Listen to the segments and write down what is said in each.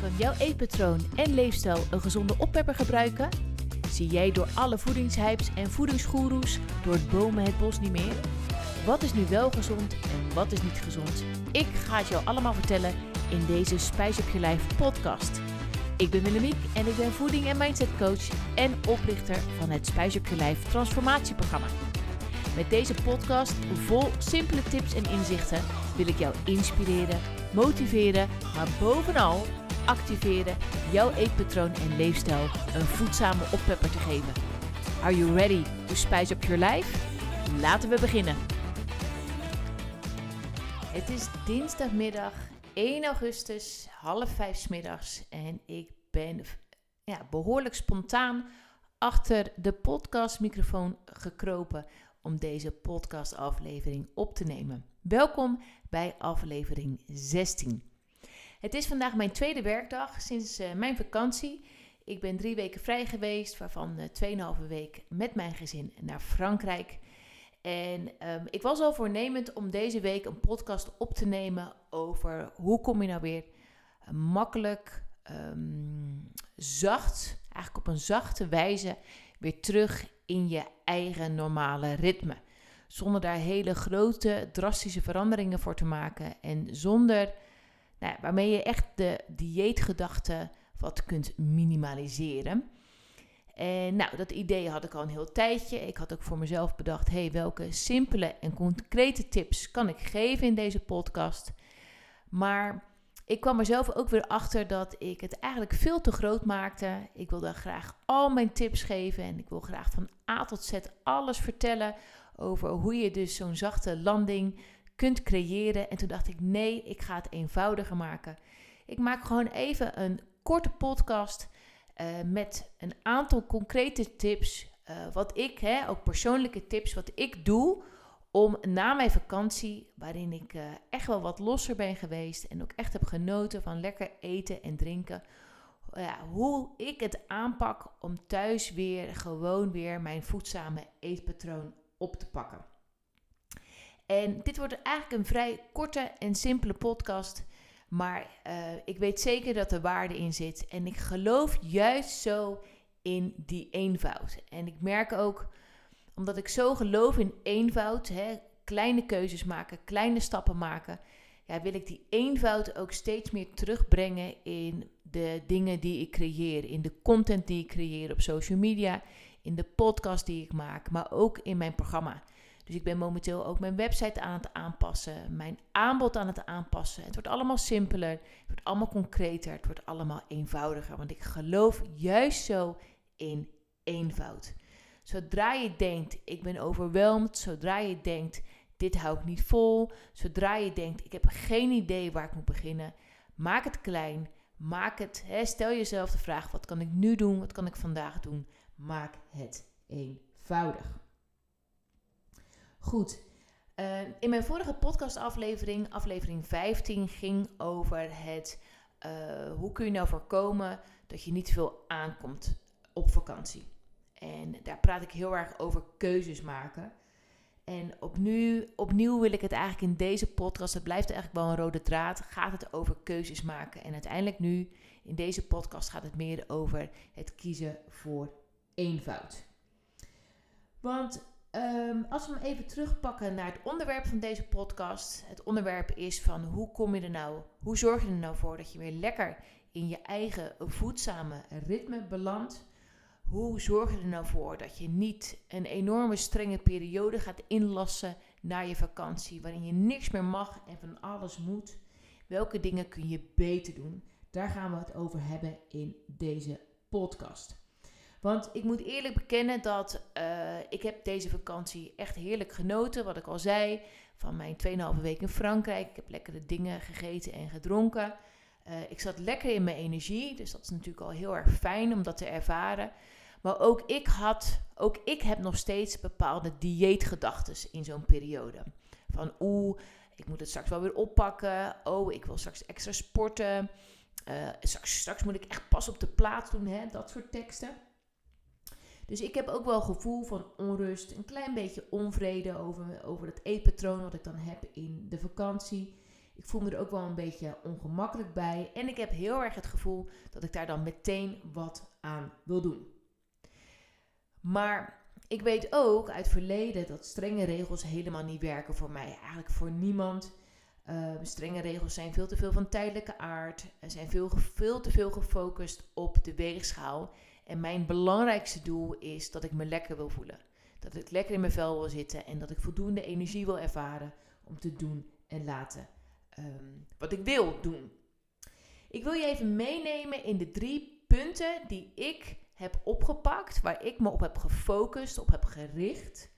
Kan jouw eetpatroon en leefstijl een gezonde oppepper gebruiken? Zie jij door alle voedingshypes en voedingsgoeroes door het bomen het bos niet meer? Wat is nu wel gezond en wat is niet gezond? Ik ga het jou allemaal vertellen in deze Spijs op je lijf podcast. Ik ben Willemiek en ik ben voeding- en mindset coach en oprichter van het Spijs op je lijf transformatieprogramma. Met deze podcast vol simpele tips en inzichten wil ik jou inspireren, motiveren, maar bovenal activeren jouw eetpatroon en leefstijl een voedzame oppepper te geven. Are you ready to spice up your life? Laten we beginnen. Het is dinsdagmiddag 1 augustus, half vijf middags en ik ben ja, behoorlijk spontaan achter de podcastmicrofoon gekropen om deze podcastaflevering op te nemen. Welkom bij aflevering 16. Het is vandaag mijn tweede werkdag sinds uh, mijn vakantie. Ik ben drie weken vrij geweest, waarvan uh, 2,5 week met mijn gezin naar Frankrijk. En um, ik was al voornemend om deze week een podcast op te nemen over hoe kom je nou weer makkelijk, um, zacht, eigenlijk op een zachte wijze weer terug in je eigen normale ritme. Zonder daar hele grote, drastische veranderingen voor te maken. En zonder, nou, waarmee je echt de dieetgedachte wat kunt minimaliseren. En nou, dat idee had ik al een heel tijdje. Ik had ook voor mezelf bedacht, hey, welke simpele en concrete tips kan ik geven in deze podcast? Maar ik kwam er zelf ook weer achter dat ik het eigenlijk veel te groot maakte. Ik wilde graag al mijn tips geven en ik wil graag van A tot Z alles vertellen over hoe je dus zo'n zachte landing kunt creëren. En toen dacht ik, nee, ik ga het eenvoudiger maken. Ik maak gewoon even een korte podcast uh, met een aantal concrete tips. Uh, wat ik, hè, ook persoonlijke tips, wat ik doe om na mijn vakantie, waarin ik uh, echt wel wat losser ben geweest en ook echt heb genoten van lekker eten en drinken, hoe ik het aanpak om thuis weer gewoon weer mijn voedzame eetpatroon op te pakken. En dit wordt eigenlijk een vrij korte en simpele podcast, maar uh, ik weet zeker dat er waarde in zit en ik geloof juist zo in die eenvoud. En ik merk ook omdat ik zo geloof in eenvoud, hè, kleine keuzes maken, kleine stappen maken, ja, wil ik die eenvoud ook steeds meer terugbrengen in de dingen die ik creëer, in de content die ik creëer op social media, in de podcast die ik maak, maar ook in mijn programma. Dus ik ben momenteel ook mijn website aan het aanpassen, mijn aanbod aan het aanpassen. Het wordt allemaal simpeler, het wordt allemaal concreter, het wordt allemaal eenvoudiger, want ik geloof juist zo in eenvoud. Zodra je denkt, ik ben overweldigd, zodra je denkt, dit hou ik niet vol, zodra je denkt, ik heb geen idee waar ik moet beginnen, maak het klein, maak het, stel jezelf de vraag, wat kan ik nu doen, wat kan ik vandaag doen, maak het eenvoudig. Goed, uh, in mijn vorige podcastaflevering, aflevering 15, ging over het, uh, hoe kun je nou voorkomen dat je niet veel aankomt op vakantie. En daar praat ik heel erg over keuzes maken. En opnieuw, opnieuw wil ik het eigenlijk in deze podcast, het blijft eigenlijk wel een rode draad, gaat het over keuzes maken. En uiteindelijk nu, in deze podcast, gaat het meer over het kiezen voor eenvoud. Want um, als we hem even terugpakken naar het onderwerp van deze podcast. Het onderwerp is van hoe kom je er nou, hoe zorg je er nou voor dat je weer lekker in je eigen voedzame ritme belandt. Hoe zorg je er nou voor dat je niet een enorme strenge periode gaat inlassen na je vakantie, waarin je niks meer mag en van alles moet? Welke dingen kun je beter doen? Daar gaan we het over hebben in deze podcast. Want ik moet eerlijk bekennen dat uh, ik heb deze vakantie echt heerlijk genoten. Wat ik al zei, van mijn 2,5 week in Frankrijk. Ik heb lekkere dingen gegeten en gedronken. Uh, ik zat lekker in mijn energie, dus dat is natuurlijk al heel erg fijn om dat te ervaren. Maar ook ik had, ook ik heb nog steeds bepaalde dieetgedachten in zo'n periode. Van oeh, ik moet het straks wel weer oppakken. Oh, ik wil straks extra sporten. Uh, straks, straks moet ik echt pas op de plaats doen, hè? dat soort teksten. Dus ik heb ook wel gevoel van onrust, een klein beetje onvrede over, over het eetpatroon wat ik dan heb in de vakantie. Ik voel me er ook wel een beetje ongemakkelijk bij. En ik heb heel erg het gevoel dat ik daar dan meteen wat aan wil doen. Maar ik weet ook uit verleden dat strenge regels helemaal niet werken voor mij. Eigenlijk voor niemand. Uh, strenge regels zijn veel te veel van tijdelijke aard. Er zijn veel, veel te veel gefocust op de weegschaal. En mijn belangrijkste doel is dat ik me lekker wil voelen. Dat ik lekker in mijn vel wil zitten en dat ik voldoende energie wil ervaren om te doen en laten Ehm, wat ik wil doen. Ik wil je even meenemen in de drie punten die ik heb opgepakt, waar ik me op heb gefocust, op heb gericht.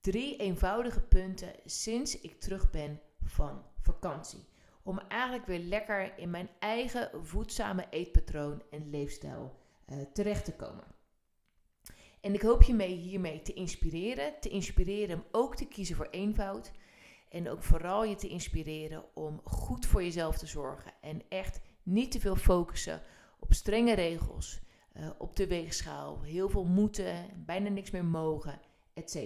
Drie eenvoudige punten sinds ik terug ben van vakantie. Om eigenlijk weer lekker in mijn eigen voedzame eetpatroon en leefstijl uh, terecht te komen. En ik hoop je mee hiermee te inspireren. Te inspireren om ook te kiezen voor eenvoud. En ook vooral je te inspireren om goed voor jezelf te zorgen. En echt niet te veel focussen op strenge regels, uh, op de weegschaal, heel veel moeten, bijna niks meer mogen, etc.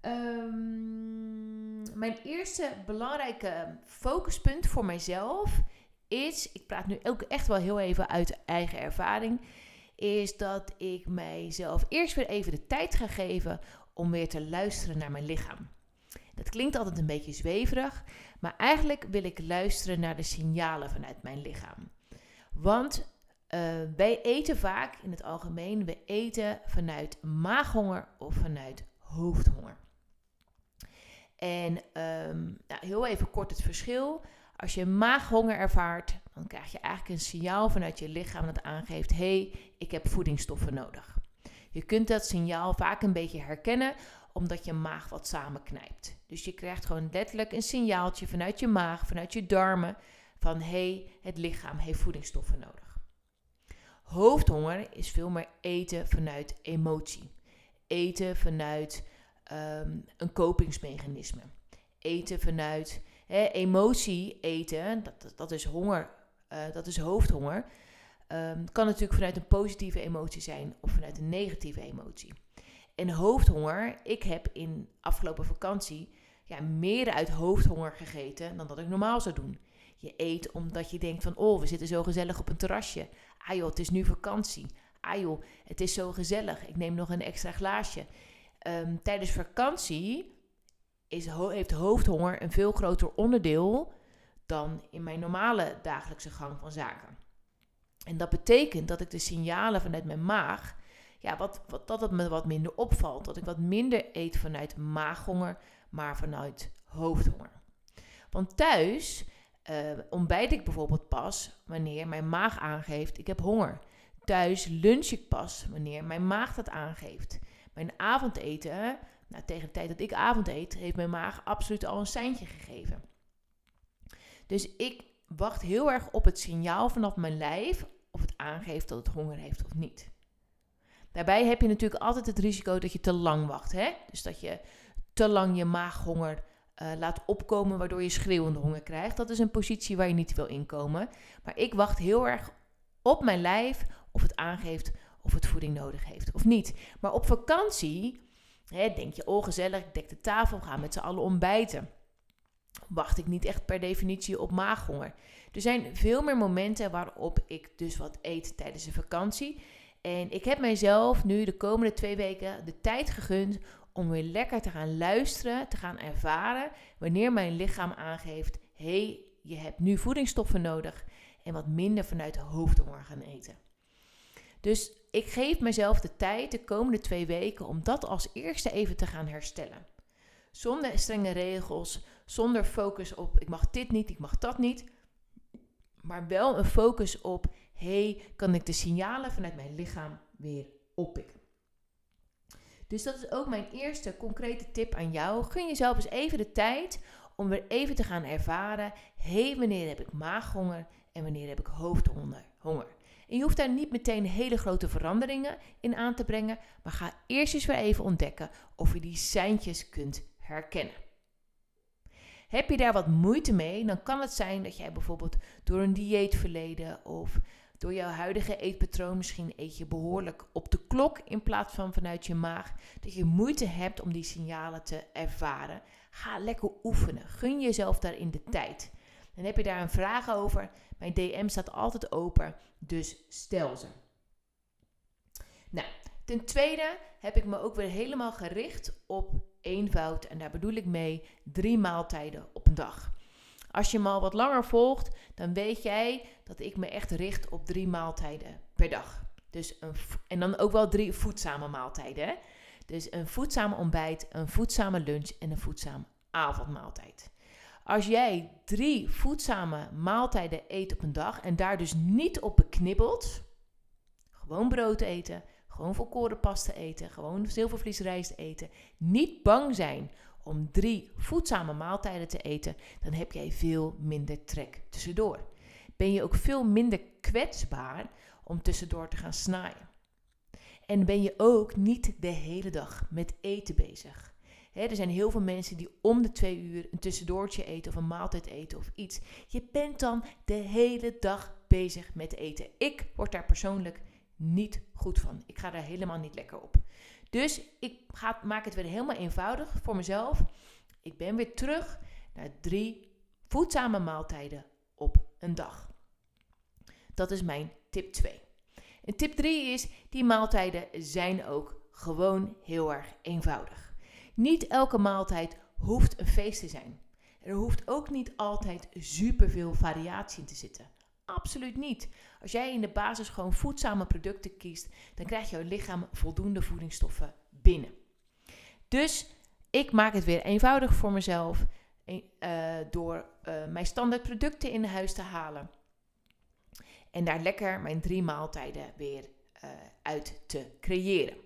Um, mijn eerste belangrijke focuspunt voor mijzelf is, ik praat nu ook echt wel heel even uit eigen ervaring, is dat ik mijzelf eerst weer even de tijd ga geven om weer te luisteren naar mijn lichaam. Dat klinkt altijd een beetje zweverig, maar eigenlijk wil ik luisteren naar de signalen vanuit mijn lichaam. Want uh, wij eten vaak in het algemeen, we eten vanuit maaghonger of vanuit hoofdhonger. En um, nou, heel even kort het verschil. Als je maaghonger ervaart, dan krijg je eigenlijk een signaal vanuit je lichaam dat aangeeft: hé, hey, ik heb voedingsstoffen nodig. Je kunt dat signaal vaak een beetje herkennen omdat je maag wat samenknijpt. Dus je krijgt gewoon letterlijk een signaaltje vanuit je maag, vanuit je darmen, van hé, hey, het lichaam heeft voedingsstoffen nodig. Hoofdhonger is veel meer eten vanuit emotie. Eten vanuit ehm, een kopingsmechanisme. Eten vanuit emotie eten, dat, dat is honger, uh, dat is hoofdhonger. Um, kan natuurlijk vanuit een positieve emotie zijn of vanuit een negatieve emotie. En hoofdhonger, ik heb in afgelopen vakantie ja, meer uit hoofdhonger gegeten dan dat ik normaal zou doen. Je eet omdat je denkt van, oh, we zitten zo gezellig op een terrasje. Ah joh, het is nu vakantie. Ah joh, het is zo gezellig. Ik neem nog een extra glaasje. Ehm, tijdens vakantie is, heeft hoofdhonger een veel groter onderdeel dan in mijn normale dagelijkse gang van zaken. En dat betekent dat ik de signalen vanuit mijn maag ja, wat, wat, dat het me wat minder opvalt. Dat ik wat minder eet vanuit maaghonger, maar vanuit hoofdhonger. Want thuis uh, ontbijt ik bijvoorbeeld pas wanneer mijn maag aangeeft ik heb honger. Thuis lunch ik pas wanneer mijn maag dat aangeeft. Mijn avondeten, nou, tegen de tijd dat ik avond eet, heeft mijn maag absoluut al een seintje gegeven. Dus ik wacht heel erg op het signaal vanaf mijn lijf of het aangeeft dat het honger heeft of niet. Daarbij heb je natuurlijk altijd het risico dat je te lang wacht. Hè? Dus dat je te lang je maaghonger uh, laat opkomen, waardoor je schreeuwende honger krijgt. Dat is een positie waar je niet wil inkomen. Maar ik wacht heel erg op mijn lijf of het aangeeft of het voeding nodig heeft of niet. Maar op vakantie hè, denk je, oh gezellig, ik dek de tafel, ga met z'n allen ontbijten. Wacht ik niet echt per definitie op maaghonger. Er zijn veel meer momenten waarop ik dus wat eet tijdens een vakantie. En ik heb mijzelf nu de komende twee weken de tijd gegund om weer lekker te gaan luisteren, te gaan ervaren wanneer mijn lichaam aangeeft: hé, hey, je hebt nu voedingsstoffen nodig en wat minder vanuit de hoofdhonger gaan eten. Dus ik geef mezelf de tijd de komende twee weken om dat als eerste even te gaan herstellen. Zonder strenge regels, zonder focus op ik mag dit niet, ik mag dat niet. Maar wel een focus op hey, kan ik de signalen vanuit mijn lichaam weer oppikken. Dus dat is ook mijn eerste concrete tip aan jou. Gun jezelf eens even de tijd om weer even te gaan ervaren: hé, hey, wanneer heb ik maaghonger en wanneer heb ik hoofdhonger? En je hoeft daar niet meteen hele grote veranderingen in aan te brengen, maar ga eerst eens weer even ontdekken of je die seintjes kunt herkennen. Heb je daar wat moeite mee, dan kan het zijn dat jij bijvoorbeeld door een dieetverleden of door jouw huidige eetpatroon misschien eet je behoorlijk op de klok in plaats van vanuit je maag. Dat je moeite hebt om die signalen te ervaren. Ga lekker oefenen. Gun jezelf daarin de tijd. En heb je daar een vraag over? Mijn DM staat altijd open, dus stel ze. Nou, ten tweede heb ik me ook weer helemaal gericht op eenvoud. En daar bedoel ik mee drie maaltijden op een dag. Als je me al wat langer volgt, dan weet jij dat ik me echt richt op drie maaltijden per dag. Dus een, en dan ook wel drie voedzame maaltijden. Hè? Dus een voedzame ontbijt, een voedzame lunch en een voedzame avondmaaltijd. Als jij drie voedzame maaltijden eet op een dag en daar dus niet op beknibbelt, gewoon brood eten, gewoon volkoren pasta eten, gewoon zilvervliesrijst eten, niet bang zijn om drie voedzame maaltijden te eten, dan heb jij veel minder trek tussendoor. Ben je ook veel minder kwetsbaar om tussendoor te gaan snaaien. En ben je ook niet de hele dag met eten bezig. Er zijn heel veel mensen die om de twee uur een tussendoortje eten of een maaltijd eten of iets. Je bent dan de hele dag bezig met eten. Ik word daar persoonlijk niet goed van. Ik ga daar helemaal niet lekker op. Dus ik ga, maak het weer helemaal eenvoudig voor mezelf. Ik ben weer terug naar drie voedzame maaltijden op een dag. Dat is mijn tip 2. En tip 3 is, die maaltijden zijn ook gewoon heel erg eenvoudig. Niet elke maaltijd hoeft een feest te zijn. Er hoeft ook niet altijd superveel variatie in te zitten. Absoluut niet. Als jij in de basis gewoon voedzame producten kiest, dan krijgt jouw lichaam voldoende voedingsstoffen binnen. Dus ik maak het weer eenvoudig voor mezelf uh, door uh, mijn standaard producten in huis te halen. En daar lekker mijn drie maaltijden weer uh, uit te creëren.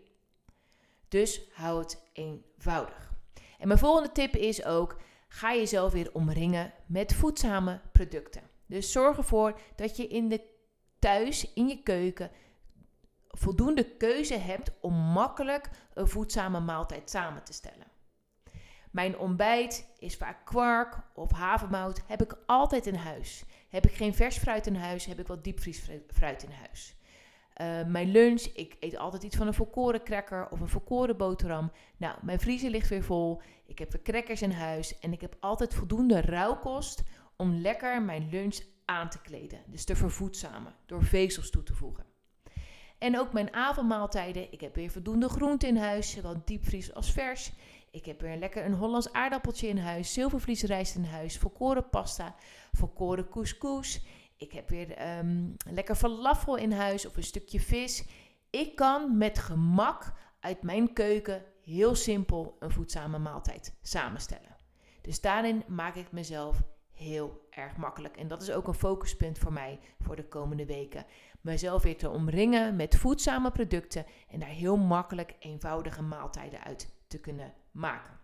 Dus hou het eenvoudig. En mijn volgende tip is ook: ga jezelf weer omringen met voedzame producten. Dus zorg ervoor dat je in de thuis, in je keuken, voldoende keuze hebt om makkelijk een voedzame maaltijd samen te stellen. Mijn ontbijt is vaak kwark of havermout, heb ik altijd in huis. Heb ik geen vers fruit in huis, heb ik wel diepvriesfruit in huis. Uh, mijn lunch, ik eet altijd iets van een volkoren cracker of een volkoren boterham. Nou, mijn vriezer ligt weer vol. Ik heb weer crackers in huis en ik heb altijd voldoende rauwkost om lekker mijn lunch aan te kleden. Dus te vervoedzamen door vezels toe te voegen. En ook mijn avondmaaltijden. Ik heb weer voldoende groente in huis, zowel diepvries als vers. Ik heb weer lekker een Hollands aardappeltje in huis, zilvervliesrijst in huis, volkoren pasta, volkoren couscous. Ik heb weer um, lekker falafel in huis of een stukje vis. Ik kan met gemak uit mijn keuken heel simpel een voedzame maaltijd samenstellen. Dus daarin maak ik mezelf heel erg makkelijk. En dat is ook een focuspunt voor mij voor de komende weken. Mezelf weer te omringen met voedzame producten en daar heel makkelijk eenvoudige maaltijden uit te kunnen maken.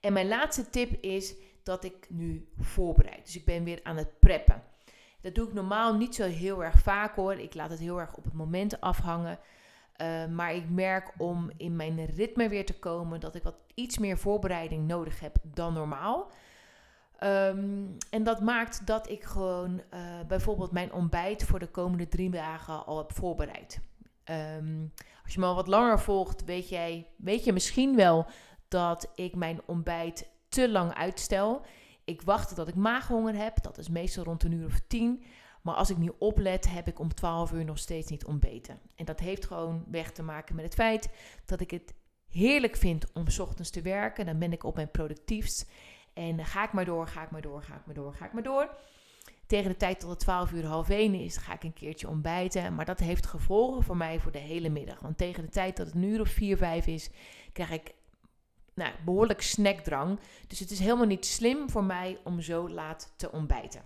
En mijn laatste tip is dat ik nu voorbereid. Dus ik ben weer aan het preppen. Dat doe ik normaal niet zo heel erg vaak hoor. Ik laat het heel erg op het moment afhangen. Uh, maar ik merk om in mijn ritme weer te komen dat ik wat iets meer voorbereiding nodig heb dan normaal. Um, en dat maakt dat ik gewoon uh, bijvoorbeeld mijn ontbijt voor de komende drie dagen al heb voorbereid. Um, als je me al wat langer volgt, weet, jij, weet je misschien wel dat ik mijn ontbijt te lang uitstel. Ik wacht tot ik maaghonger heb. Dat is meestal rond een uur of tien. Maar als ik niet oplet, heb ik om 12 uur nog steeds niet ontbeten. En dat heeft gewoon weg te maken met het feit dat ik het heerlijk vind om ochtends te werken. Dan ben ik op mijn productiefst. En ga ik maar door, ga ik maar door, ga ik maar door, ga ik maar door. Tegen de tijd tot het 12 uur half 1 is, ga ik een keertje ontbijten. Maar dat heeft gevolgen voor mij voor de hele middag. Want tegen de tijd dat het een uur of 4, 5 is, krijg ik nou, behoorlijk snackdrang. Dus het is helemaal niet slim voor mij om zo laat te ontbijten.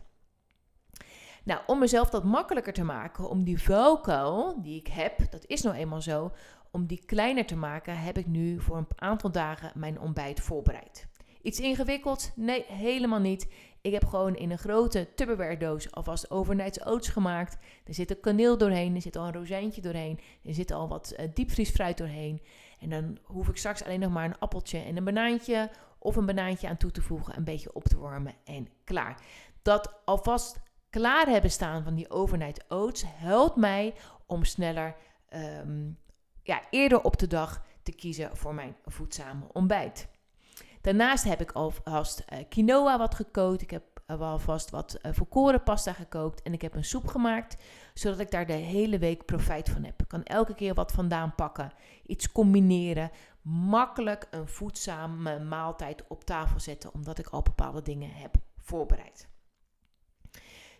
Nou, om mezelf dat makkelijker te maken, om die vuilkuil die ik heb, dat is nou eenmaal zo, om die kleiner te maken, heb ik nu voor een aantal dagen mijn ontbijt voorbereid. Iets ingewikkeld? Nee, helemaal niet. Ik heb gewoon in een grote Tupperware doos alvast overnights oats gemaakt. Er zit een kaneel doorheen, er zit al een rozijntje doorheen, er zit al wat uh, diepvriesfruit doorheen. En dan hoef ik straks alleen nog maar een appeltje en een banaantje of een banaantje aan toe te voegen, een beetje op te warmen en klaar. Dat alvast klaar hebben staan van die overnight oats helpt mij om sneller, um, ja, eerder op de dag te kiezen voor mijn voedzame ontbijt. Daarnaast heb ik alvast uh, quinoa wat gekookt. Ik heb alvast wat uh, volkoren pasta gekookt. En ik heb een soep gemaakt, zodat ik daar de hele week profijt van heb. Ik kan elke keer wat vandaan pakken, iets combineren. Makkelijk een voedzame maaltijd op tafel zetten, omdat ik al bepaalde dingen heb voorbereid.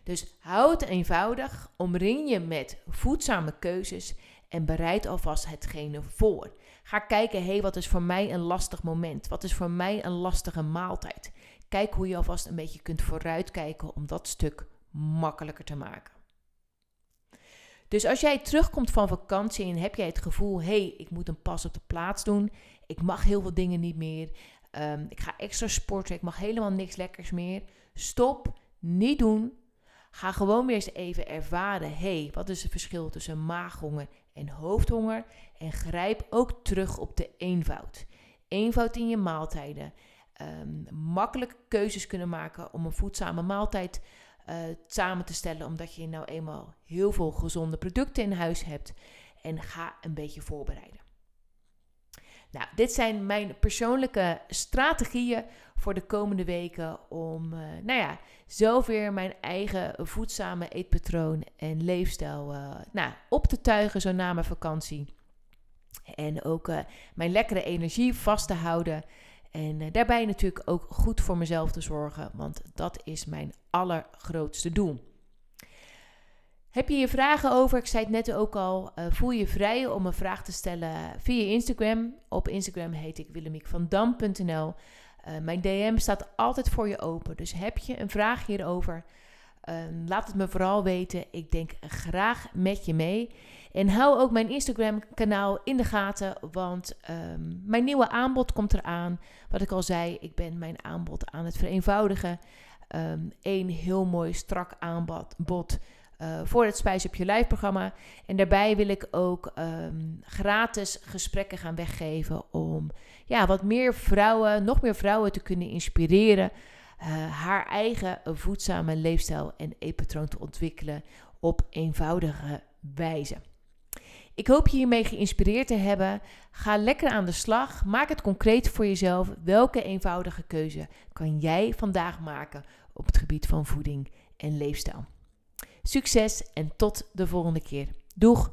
Dus houd het eenvoudig, omring je met voedzame keuzes en bereid alvast hetgene voor. Ga kijken, hé, hey, wat is voor mij een lastig moment? Wat is voor mij een lastige maaltijd? Kijk hoe je alvast een beetje kunt vooruitkijken om dat stuk makkelijker te maken. Dus als jij terugkomt van vakantie en heb jij het gevoel, hé, hey, ik moet een pas op de plaats doen, ik mag heel veel dingen niet meer, um, ik ga extra sporten, ik mag helemaal niks lekkers meer. Stop, niet doen. Ga gewoon weer eens even ervaren, hé, hey, wat is het verschil tussen maaghonger en hoofdhonger? En grijp ook terug op de eenvoud. Eenvoud in je maaltijden. Um, makkelijke keuzes kunnen maken om een voedzame maaltijd uh, samen te stellen, omdat je nou eenmaal heel veel gezonde producten in huis hebt. En ga een beetje voorbereiden. Nou, dit zijn mijn persoonlijke strategieën voor de komende weken om, uh, nou ja, zelf weer mijn eigen voedzame eetpatroon en leefstijl uh, nou, op te tuigen zo na mijn vakantie. En ook mijn lekkere energie vast te houden. En daarbij natuurlijk ook goed voor mezelf te zorgen, want dat is mijn allergrootste doel. Heb je hier vragen over? Ik zei het net ook al. Uh, voel je vrij om een vraag te stellen via Instagram. Op Instagram heet ik willemiekvandam.nl. Eh, mijn DM staat altijd voor je open. Dus heb je een vraag hierover? Laat het me vooral weten. Ik denk graag met je mee. En hou ook mijn Instagram-kanaal in de gaten, want um, mijn nieuwe aanbod komt eraan. Wat ik al zei, ik ben mijn aanbod aan het vereenvoudigen. Eén ehm, heel mooi strak aanbod uh, voor het Spijs op je Lijf programma. En daarbij wil ik ook um, gratis gesprekken gaan weggeven om ja, wat meer vrouwen, nog meer vrouwen te kunnen inspireren. Uh, haar eigen voedzame leefstijl en eetpatroon te ontwikkelen op eenvoudige wijze. Ik hoop je hiermee geïnspireerd te hebben. Ga lekker aan de slag. Maak het concreet voor jezelf. Welke eenvoudige keuze kan jij vandaag maken op het gebied van voeding en leefstijl? Succes en tot de volgende keer. Doeg!